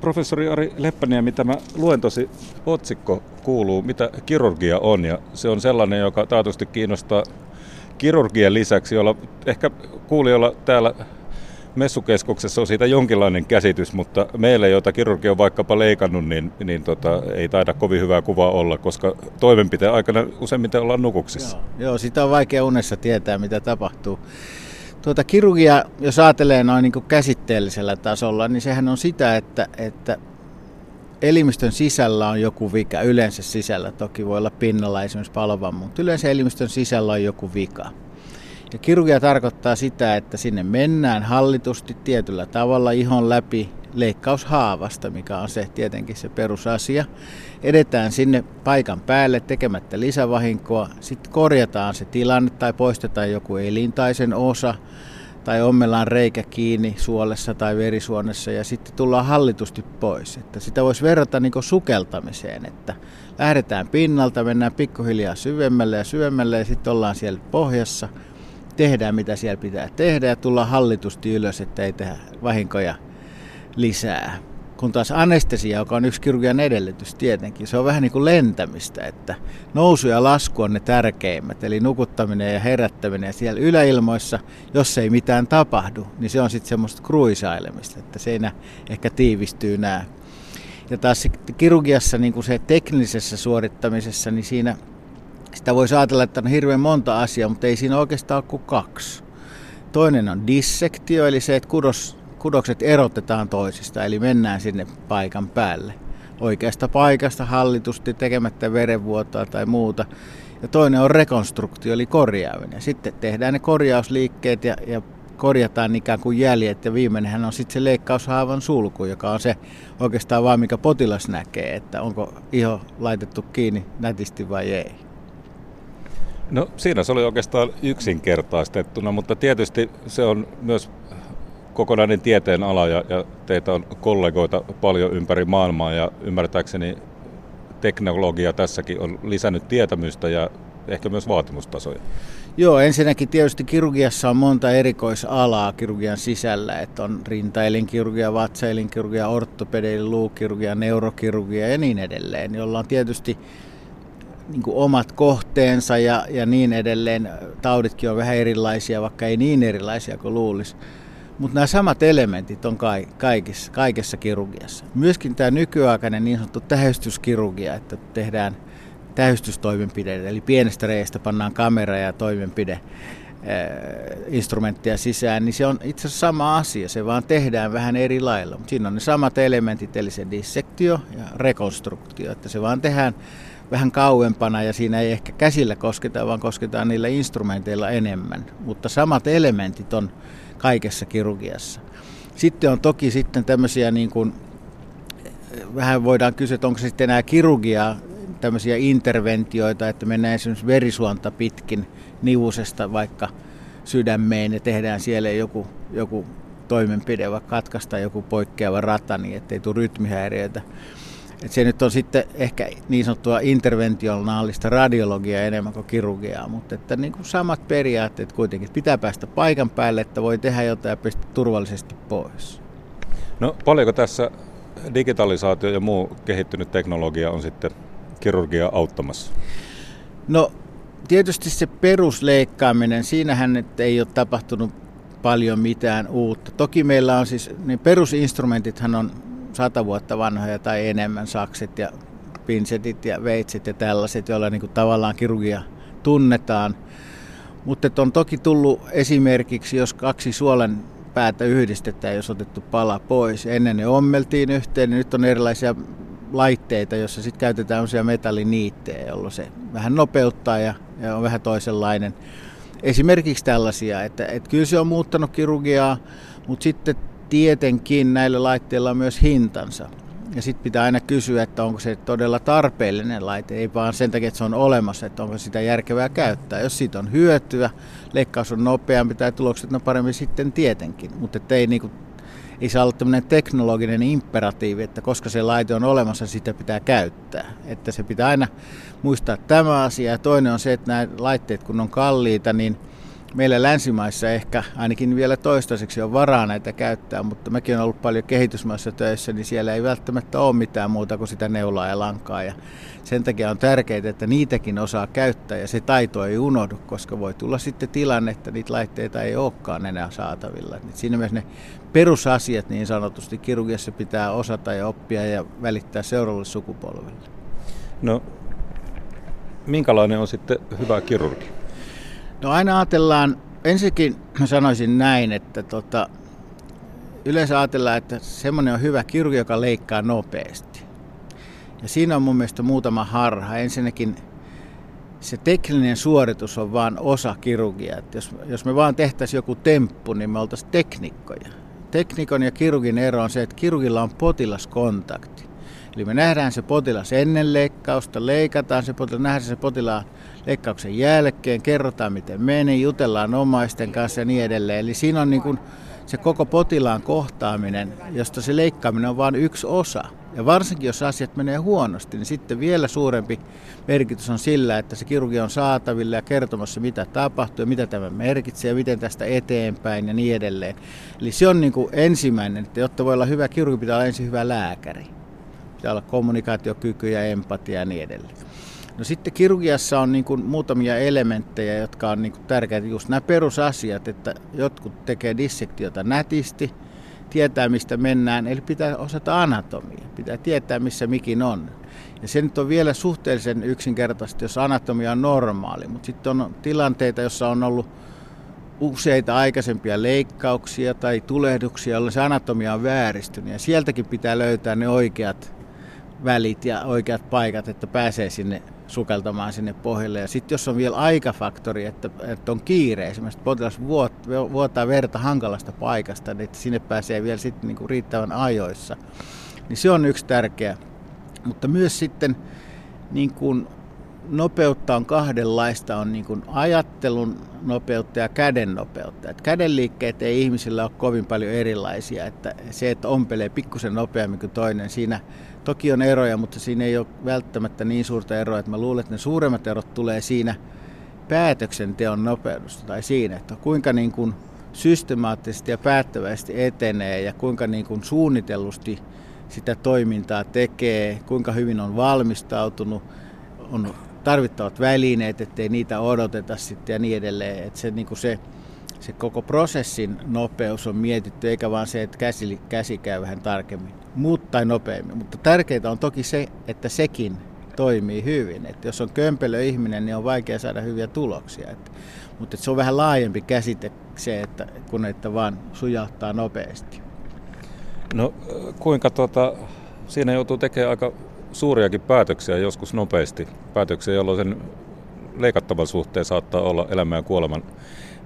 Professori Ari Leppäniemi, tämä luentosi otsikko kuuluu, mitä kirurgia on, ja se on sellainen, joka taatusti kiinnostaa kirurgian lisäksi, jolla ehkä kuulijoilla täällä messukeskuksessa on siitä jonkinlainen käsitys, mutta meille, joita kirurgi on vaikkapa leikannut, niin, niin tota, ei taida kovin hyvää kuvaa olla, koska toimenpiteen aikana useimmiten ollaan nukuksissa. Joo, joo sitä on vaikea unessa tietää, mitä tapahtuu. Tuota kirurgia, jos ajattelee noin niin käsitteellisellä tasolla, niin sehän on sitä, että, että elimistön sisällä on joku vika. Yleensä sisällä toki voi olla pinnalla esimerkiksi palvan, mutta yleensä elimistön sisällä on joku vika. Ja kirurgia tarkoittaa sitä, että sinne mennään hallitusti tietyllä tavalla ihon läpi leikkaushaavasta, mikä on se tietenkin se perusasia. Edetään sinne paikan päälle tekemättä lisävahinkoa, sitten korjataan se tilanne tai poistetaan joku elintaisen osa tai ommellaan reikä kiinni suolessa tai verisuonessa ja sitten tullaan hallitusti pois. Että sitä voisi verrata niin sukeltamiseen, että lähdetään pinnalta, mennään pikkuhiljaa syvemmälle ja syvemmälle ja sitten ollaan siellä pohjassa, tehdään mitä siellä pitää tehdä ja tullaan hallitusti ylös, että ei tehdä vahinkoja lisää. Kun taas anestesia, joka on yksi kirurgian edellytys tietenkin, se on vähän niin kuin lentämistä, että nousu ja lasku on ne tärkeimmät, eli nukuttaminen ja herättäminen ja siellä yläilmoissa, jos ei mitään tapahdu, niin se on sitten semmoista kruisailemista, että siinä ehkä tiivistyy nämä. Ja taas kirurgiassa, niin kuin se teknisessä suorittamisessa, niin siinä sitä voisi ajatella, että on hirveän monta asiaa, mutta ei siinä oikeastaan ole kuin kaksi. Toinen on dissektio, eli se, että kudos kudokset erotetaan toisista, eli mennään sinne paikan päälle. Oikeasta paikasta hallitusti tekemättä verenvuotoa tai muuta. Ja toinen on rekonstruktio, eli korjaaminen. Sitten tehdään ne korjausliikkeet ja, ja korjataan ikään kuin jäljet. Ja viimeinenhän on sitten se leikkaushaavan sulku, joka on se oikeastaan vaan mikä potilas näkee, että onko iho laitettu kiinni nätisti vai ei. No siinä se oli oikeastaan yksinkertaistettuna, mutta tietysti se on myös kokonainen tieteen ala ja, ja teitä on kollegoita paljon ympäri maailmaa ja ymmärtääkseni teknologia tässäkin on lisännyt tietämystä ja ehkä myös vaatimustasoja. Joo, ensinnäkin tietysti kirurgiassa on monta erikoisalaa kirurgian sisällä, että on rintaelinkirurgia, vatsaelinkirurgia, ortopedi, luukirurgia, neurokirurgia ja niin edelleen, jolla on tietysti niin omat kohteensa ja, ja niin edelleen. Tauditkin on vähän erilaisia, vaikka ei niin erilaisia kuin luulisi. Mutta nämä samat elementit on kaikissa, kaikessa kirurgiassa. Myöskin tämä nykyaikainen niin sanottu tähystyskirurgia, että tehdään tähystystoimenpiteitä, eli pienestä reiästä pannaan kamera ja toimenpide instrumenttia sisään, niin se on itse asiassa sama asia, se vaan tehdään vähän eri lailla. Mutta siinä on ne samat elementit, eli se dissektio ja rekonstruktio, että se vaan tehdään vähän kauempana ja siinä ei ehkä käsillä kosketa, vaan kosketaan niillä instrumenteilla enemmän. Mutta samat elementit on kaikessa kirurgiassa. Sitten on toki sitten tämmöisiä niin kuin, vähän voidaan kysyä, että onko se sitten enää kirurgiaa, tämmöisiä interventioita, että mennään esimerkiksi verisuonta pitkin nivusesta vaikka sydämeen ja tehdään siellä joku, joku toimenpide, vaikka katkaista joku poikkeava rata niin ettei tule rytmihäiriöitä. Et se nyt on sitten ehkä niin sanottua interventionaalista radiologiaa enemmän kuin kirurgiaa, mutta että niin kuin samat periaatteet kuitenkin. Pitää päästä paikan päälle, että voi tehdä jotain ja päästä turvallisesti pois. No paljonko tässä digitalisaatio ja muu kehittynyt teknologia on sitten kirurgia auttamassa? No tietysti se perusleikkaaminen, siinähän ei ole tapahtunut paljon mitään uutta. Toki meillä on siis, niin perusinstrumentithan on sata vuotta vanhoja tai enemmän, sakset ja pinsetit ja veitset ja tällaiset, joilla niin kuin tavallaan kirurgia tunnetaan. Mutta on toki tullut esimerkiksi, jos kaksi suolen päätä yhdistetään, jos otettu pala pois. Ennen ne ommeltiin yhteen, niin nyt on erilaisia laitteita, joissa sitten käytetään usein metalliniittejä, jolloin se vähän nopeuttaa ja, ja on vähän toisenlainen. Esimerkiksi tällaisia, että, että kyllä se on muuttanut kirurgiaa, mutta sitten tietenkin näillä laitteilla on myös hintansa. Ja sitten pitää aina kysyä, että onko se todella tarpeellinen laite, ei vaan sen takia, että se on olemassa, että onko sitä järkevää käyttää. Jos siitä on hyötyä, leikkaus on nopeampi tai tulokset on paremmin sitten tietenkin. Mutta ei, niinku, ei saa olla tämmöinen teknologinen imperatiivi, että koska se laite on olemassa, sitä pitää käyttää. Että se pitää aina muistaa tämä asia. Ja toinen on se, että nämä laitteet kun on kalliita, niin meillä länsimaissa ehkä ainakin vielä toistaiseksi on varaa näitä käyttää, mutta mäkin olen ollut paljon kehitysmaissa töissä, niin siellä ei välttämättä ole mitään muuta kuin sitä neulaa ja lankaa. Ja sen takia on tärkeää, että niitäkin osaa käyttää ja se taito ei unohdu, koska voi tulla sitten tilanne, että niitä laitteita ei olekaan enää saatavilla. Et siinä myös ne perusasiat niin sanotusti kirurgiassa pitää osata ja oppia ja välittää seuraavalle sukupolvelle. No, minkälainen on sitten hyvä kirurgi? No aina ajatellaan, ensinnäkin mä sanoisin näin, että tota, yleensä ajatellaan, että semmoinen on hyvä kirurgi, joka leikkaa nopeasti. Ja siinä on mun mielestä muutama harha. Ensinnäkin se tekninen suoritus on vain osa kirurgia. Että jos, jos me vaan tehtäisiin joku temppu, niin me oltaisiin teknikkoja. Teknikon ja kirurgin ero on se, että kirurgilla on potilaskontakti. Eli me nähdään se potilas ennen leikkausta, leikataan se potilas, nähdään se potilaan leikkauksen jälkeen, kerrotaan miten meni, jutellaan omaisten kanssa ja niin edelleen. Eli siinä on niin kuin se koko potilaan kohtaaminen, josta se leikkaaminen on vain yksi osa. Ja varsinkin jos asiat menee huonosti, niin sitten vielä suurempi merkitys on sillä, että se kirurgi on saatavilla ja kertomassa, mitä tapahtuu ja mitä tämä merkitsee ja miten tästä eteenpäin ja niin edelleen. Eli se on niin kuin ensimmäinen, että jotta voi olla hyvä kirurgi, pitää olla ensin hyvä lääkäri. Pitää olla kommunikaatiokyky ja empatia ja niin edelleen. No sitten kirurgiassa on niin kuin muutamia elementtejä, jotka on niin kuin tärkeitä, just nämä perusasiat, että jotkut tekee dissektiota nätisti, tietää mistä mennään, eli pitää osata anatomia, pitää tietää missä mikin on. Ja se nyt on vielä suhteellisen yksinkertaisesti, jos anatomia on normaali, mutta sitten on tilanteita, jossa on ollut useita aikaisempia leikkauksia tai tulehduksia, jolloin se anatomia on vääristynyt. Ja sieltäkin pitää löytää ne oikeat välit ja oikeat paikat, että pääsee sinne sukeltamaan sinne pohjalle. Ja sitten jos on vielä aikafaktori, että, että on kiire, esimerkiksi potilas vuot, vuotaa verta hankalasta paikasta, niin että sinne pääsee vielä sitten niin kuin riittävän ajoissa, niin se on yksi tärkeä. Mutta myös sitten niin kuin nopeutta on kahdenlaista, on niin kuin ajattelun nopeutta ja käden nopeutta. Et käden liikkeet ei ihmisillä ole kovin paljon erilaisia, että se, että ompelee pikkusen nopeammin kuin toinen, siinä toki on eroja, mutta siinä ei ole välttämättä niin suurta eroa, että mä luulen, että ne suuremmat erot tulee siinä päätöksenteon nopeudesta tai siinä, että kuinka niin kuin systemaattisesti ja päättävästi etenee ja kuinka niin kuin suunnitellusti sitä toimintaa tekee, kuinka hyvin on valmistautunut, on tarvittavat välineet, ettei niitä odoteta sitten ja niin edelleen. Että se, niin kuin se, se koko prosessin nopeus on mietitty, eikä vaan se, että käsi, käsi käy vähän tarkemmin tai nopeammin. Mutta tärkeintä on toki se, että sekin toimii hyvin. Että jos on kömpelö ihminen, niin on vaikea saada hyviä tuloksia. Että, mutta että se on vähän laajempi käsite se, että kun että vaan sujahtaa nopeasti. No kuinka tuota, siinä joutuu tekemään aika suuriakin päätöksiä joskus nopeasti. Päätöksiä, jolloin sen leikattavan suhteen saattaa olla elämän ja kuoleman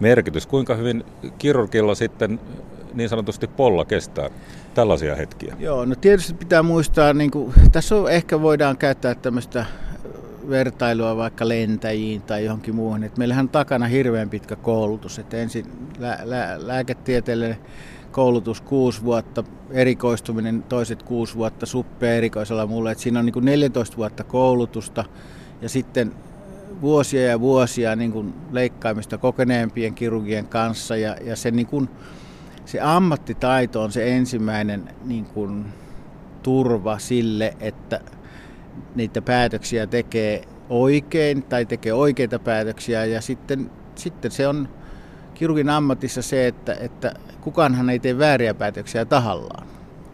merkitys. Kuinka hyvin kirurgilla sitten niin sanotusti polla kestää tällaisia hetkiä? Joo, no tietysti pitää muistaa, niin kuin, tässä on, ehkä voidaan käyttää tämmöistä vertailua vaikka lentäjiin tai johonkin muuhun. Et meillähän on takana hirveän pitkä koulutus. Et ensin lä- lä- lääketieteellinen koulutus kuusi vuotta, erikoistuminen toiset kuusi vuotta, suppea erikoisella mulle. Et siinä on niin kuin 14 vuotta koulutusta ja sitten vuosia ja vuosia niin kuin leikkaamista kokeneempien kirurgien kanssa ja, ja se, niin kuin, se ammattitaito on se ensimmäinen niin kuin, turva sille, että niitä päätöksiä tekee oikein tai tekee oikeita päätöksiä ja sitten, sitten se on kirurgin ammatissa se, että, että kukaanhan ei tee vääriä päätöksiä tahallaan.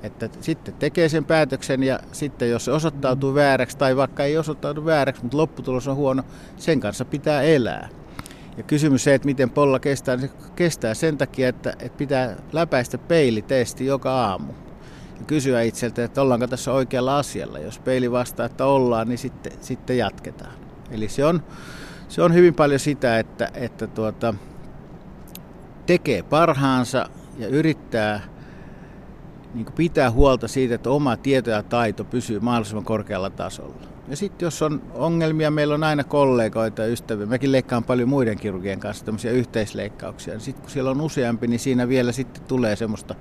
Että sitten tekee sen päätöksen ja sitten jos se osoittautuu vääräksi tai vaikka ei osoittaudu vääräksi, mutta lopputulos on huono, sen kanssa pitää elää. Ja kysymys se, että miten polla kestää, niin se kestää sen takia, että, että pitää läpäistä peilitesti joka aamu. Ja kysyä itseltä, että ollaanko tässä oikealla asialla. Jos peili vastaa, että ollaan, niin sitten, sitten jatketaan. Eli se on, se on hyvin paljon sitä, että, että tuota, tekee parhaansa ja yrittää niin pitää huolta siitä, että oma tieto ja taito pysyy mahdollisimman korkealla tasolla. Ja sitten jos on ongelmia, meillä on aina kollegoita ja ystäviä. Mäkin leikkaan paljon muiden kirurgien kanssa tämmöisiä yhteisleikkauksia. Sitten kun siellä on useampi, niin siinä vielä sitten tulee semmoista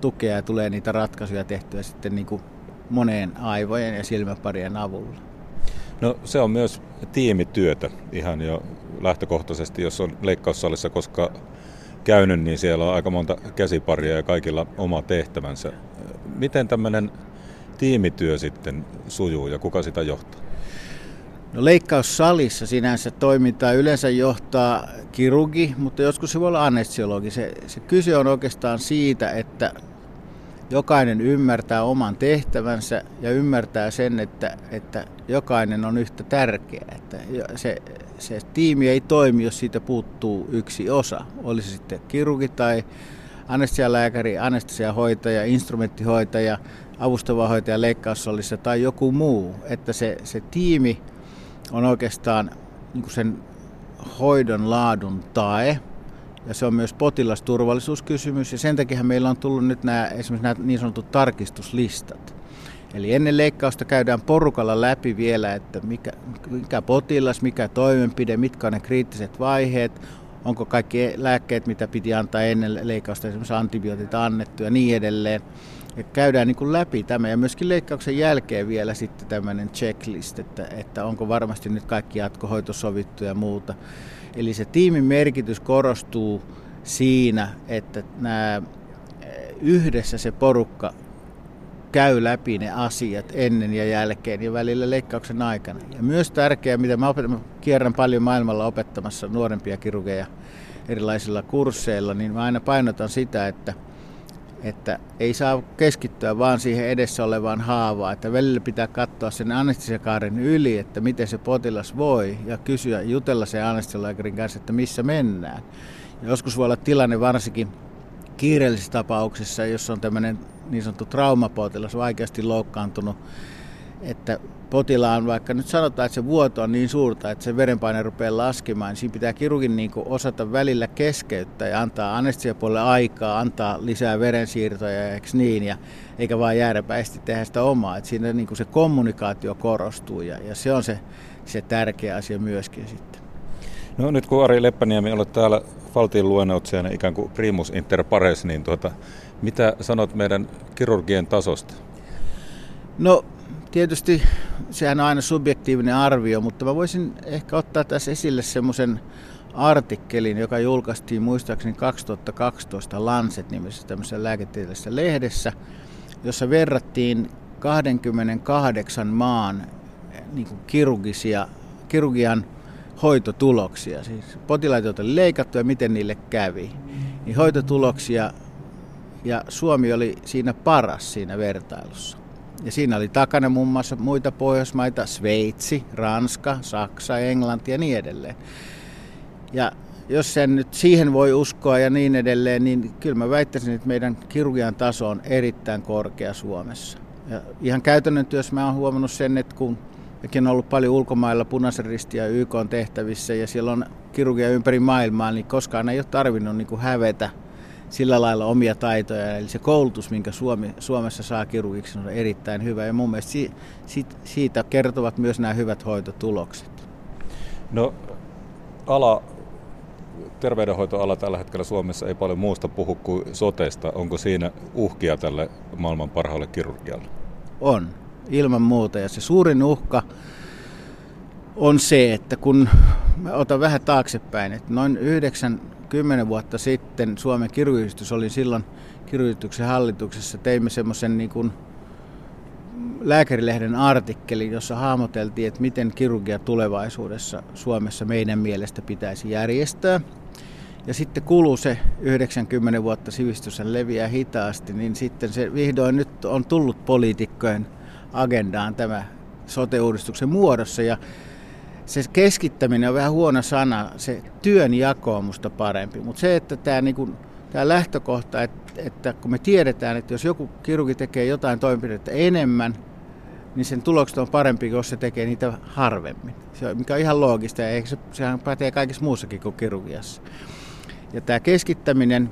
tukea ja tulee niitä ratkaisuja tehtyä sitten niin kuin moneen aivojen ja silmäparien avulla. No se on myös tiimityötä ihan jo lähtökohtaisesti, jos on leikkaussalissa, koska käynyt, niin siellä on aika monta käsiparia ja kaikilla oma tehtävänsä. Miten tämmöinen tiimityö sitten sujuu ja kuka sitä johtaa? No leikkaussalissa sinänsä toimintaa yleensä johtaa kirurgi, mutta joskus se voi olla anestesiologi. Se, se kyse on oikeastaan siitä, että jokainen ymmärtää oman tehtävänsä ja ymmärtää sen, että, että jokainen on yhtä tärkeä. Että se, se tiimi ei toimi, jos siitä puuttuu yksi osa. Olisi sitten kirurgi tai anestesialääkäri, anestesiahoitaja, instrumenttihoitaja, avustava hoitaja leikkaussalissa tai joku muu. Että se, se tiimi on oikeastaan niin sen hoidon laadun tae. Ja se on myös potilasturvallisuuskysymys ja sen takia meillä on tullut nyt nämä, esimerkiksi nämä niin sanotut tarkistuslistat. Eli ennen leikkausta käydään porukalla läpi vielä, että mikä, mikä potilas, mikä toimenpide, mitkä on ne kriittiset vaiheet, onko kaikki lääkkeet, mitä piti antaa ennen leikkausta, esimerkiksi antibiootit annettu ja niin edelleen. Ja käydään niin kuin läpi tämä ja myöskin leikkauksen jälkeen vielä sitten tämmöinen checklist, että, että onko varmasti nyt kaikki jatkohoito sovittu ja muuta. Eli se tiimin merkitys korostuu siinä, että nämä yhdessä se porukka käy läpi ne asiat ennen ja jälkeen ja välillä leikkauksen aikana. Ja myös tärkeää, mitä mä, opetan, mä kierrän paljon maailmalla opettamassa nuorempia kirurgeja erilaisilla kursseilla, niin mä aina painotan sitä, että, että ei saa keskittyä vaan siihen edessä olevaan haavaan, että välillä pitää katsoa sen anestesiakaaren yli, että miten se potilas voi ja kysyä, jutella sen anestesialääkärin kanssa, että missä mennään. Ja joskus voi olla tilanne varsinkin kiireellisissä tapauksissa, jos on tämmöinen niin sanottu traumapotilas, vaikeasti loukkaantunut, että potilaan, vaikka nyt sanotaan, että se vuoto on niin suurta, että se verenpaine rupeaa laskemaan, niin siinä pitää kirurgin niin osata välillä keskeyttää ja antaa anestesiapuolelle aikaa, antaa lisää verensiirtoja, eikö niin, ja eikä vaan jääräpäisesti tehdä sitä omaa. Että siinä niin se kommunikaatio korostuu ja, ja se on se, se tärkeä asia myöskin sitten. No nyt kun Ari Leppäniemi olet täällä Faltin luennoitsijana ikään kuin primus inter pares, niin tuota, mitä sanot meidän kirurgien tasosta? No tietysti sehän on aina subjektiivinen arvio, mutta mä voisin ehkä ottaa tässä esille semmoisen artikkelin, joka julkaistiin muistaakseni 2012 Lancet-nimisessä tämmöisessä lääketieteellisessä lehdessä, jossa verrattiin 28 maan niin kuin kirurgisia, kirurgian hoitotuloksia, siis potilaita, joita oli leikattu ja miten niille kävi. Niin hoitotuloksia ja Suomi oli siinä paras siinä vertailussa. Ja siinä oli takana muun muassa muita Pohjoismaita, Sveitsi, Ranska, Saksa, Englanti ja niin edelleen. Ja jos sen nyt siihen voi uskoa ja niin edelleen, niin kyllä mä väittäisin, että meidän kirurgian taso on erittäin korkea Suomessa. Ja ihan käytännön työssä mä oon huomannut sen, että kun Mäkin on ollut paljon ulkomailla punaisen risti ja YK on tehtävissä ja siellä on kirurgia ympäri maailmaa, niin koskaan ei ole tarvinnut niin hävetä sillä lailla omia taitoja. Eli se koulutus, minkä Suomi, Suomessa saa kirurgiksi, on erittäin hyvä. Ja mun mielestä si, si, siitä kertovat myös nämä hyvät hoitotulokset. No, ala, terveydenhoitoala tällä hetkellä Suomessa ei paljon muusta puhu kuin soteesta. Onko siinä uhkia tälle maailman parhaalle kirurgialle? On, ilman muuta. Ja se suurin uhka on se, että kun mä otan vähän taaksepäin, että noin 90 vuotta sitten Suomen kirurgiyhdistys oli silloin kirurgiyhdistyksen hallituksessa, teimme semmoisen niin kuin lääkärilehden artikkelin, jossa hahmoteltiin, että miten kirurgia tulevaisuudessa Suomessa meidän mielestä pitäisi järjestää. Ja sitten kuluu se 90 vuotta sivistys leviää hitaasti, niin sitten se vihdoin nyt on tullut poliitikkojen agendaan tämä sote-uudistuksen muodossa. Ja se keskittäminen on vähän huono sana, se työnjako on musta parempi, mutta se, että tämä, niin kuin, tämä lähtökohta, että, että kun me tiedetään, että jos joku kirurgi tekee jotain toimenpidettä enemmän, niin sen tulokset on parempi, jos se tekee niitä harvemmin. Se on, mikä on ihan loogista, ja se, sehän pätee kaikissa muussakin kuin kirurgiassa. Ja tämä keskittäminen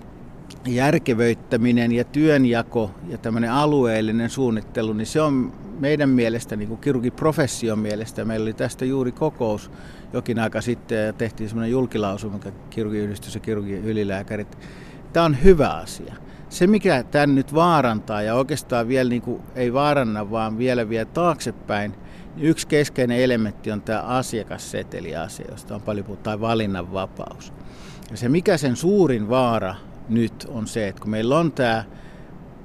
järkevöittäminen ja työnjako ja tämmöinen alueellinen suunnittelu, niin se on meidän mielestä, niin kuin kirurgiprofession mielestä, meillä oli tästä juuri kokous jokin aika sitten ja tehtiin semmoinen julkilausuma, kirurgiyhdistys ja kirurgien ylilääkärit. Tämä on hyvä asia. Se, mikä tämän nyt vaarantaa ja oikeastaan vielä niin kuin, ei vaaranna, vaan vielä vie taaksepäin, niin yksi keskeinen elementti on tämä asiakasseteliasia, josta on paljon puhuttu, tai valinnanvapaus. Ja se, mikä sen suurin vaara nyt on se, että kun meillä on tämä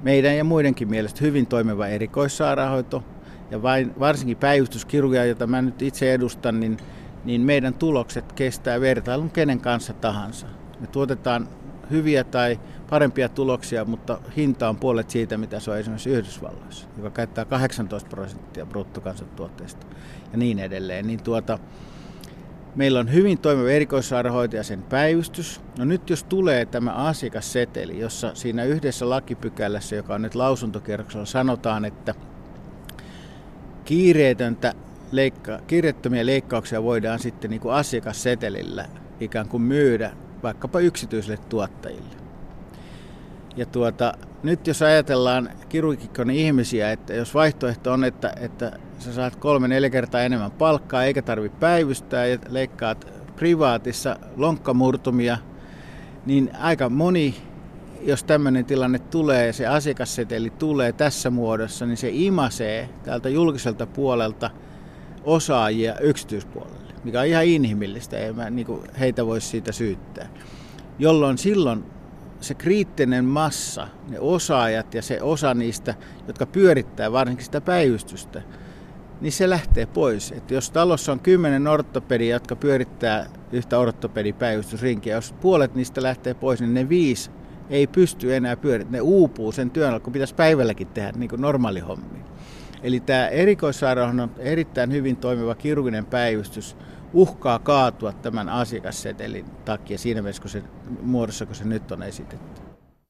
meidän ja muidenkin mielestä hyvin toimiva erikoissairaanhoito, ja vain, varsinkin päivystyskirurgia, jota mä nyt itse edustan, niin, niin meidän tulokset kestää vertailun kenen kanssa tahansa. Me tuotetaan hyviä tai parempia tuloksia, mutta hinta on puolet siitä, mitä se on esimerkiksi Yhdysvalloissa, joka käyttää 18 prosenttia bruttokansantuotteesta ja niin edelleen. Niin tuota, meillä on hyvin toimiva erikoissairaanhoito ja sen päivystys. No nyt jos tulee tämä asiakasseteli, jossa siinä yhdessä lakipykälässä, joka on nyt lausuntokierroksella, sanotaan, että kiireetöntä leikka- kiireettömiä leikkauksia voidaan sitten niin kuin asiakassetelillä ikään kuin myydä vaikkapa yksityisille tuottajille. Ja tuota, nyt jos ajatellaan kirurgikon ihmisiä, että jos vaihtoehto on, että, että sä saat kolme neljä kertaa enemmän palkkaa eikä tarvi päivystää ja leikkaat privaatissa lonkkamurtumia, niin aika moni, jos tämmöinen tilanne tulee, se asiakasseteli tulee tässä muodossa, niin se imasee täältä julkiselta puolelta osaajia yksityispuolelle, mikä on ihan inhimillistä, ei mä niin heitä voisi siitä syyttää. Jolloin silloin se kriittinen massa, ne osaajat ja se osa niistä, jotka pyörittää varsinkin sitä päivystystä, niin se lähtee pois. Että jos talossa on kymmenen ortopedia, jotka pyörittää yhtä ortopedipäivystysrinkiä, jos puolet niistä lähtee pois, niin ne viisi ei pysty enää pyörittämään. Ne uupuu sen työn, kun pitäisi päivälläkin tehdä niin kuin normaali hommi. Eli tämä erikoissairaanhoidon erittäin hyvin toimiva kirurginen päivystys uhkaa kaatua tämän asiakassetelin takia siinä mielessä, kun se, muodossa, kun se nyt on esitetty.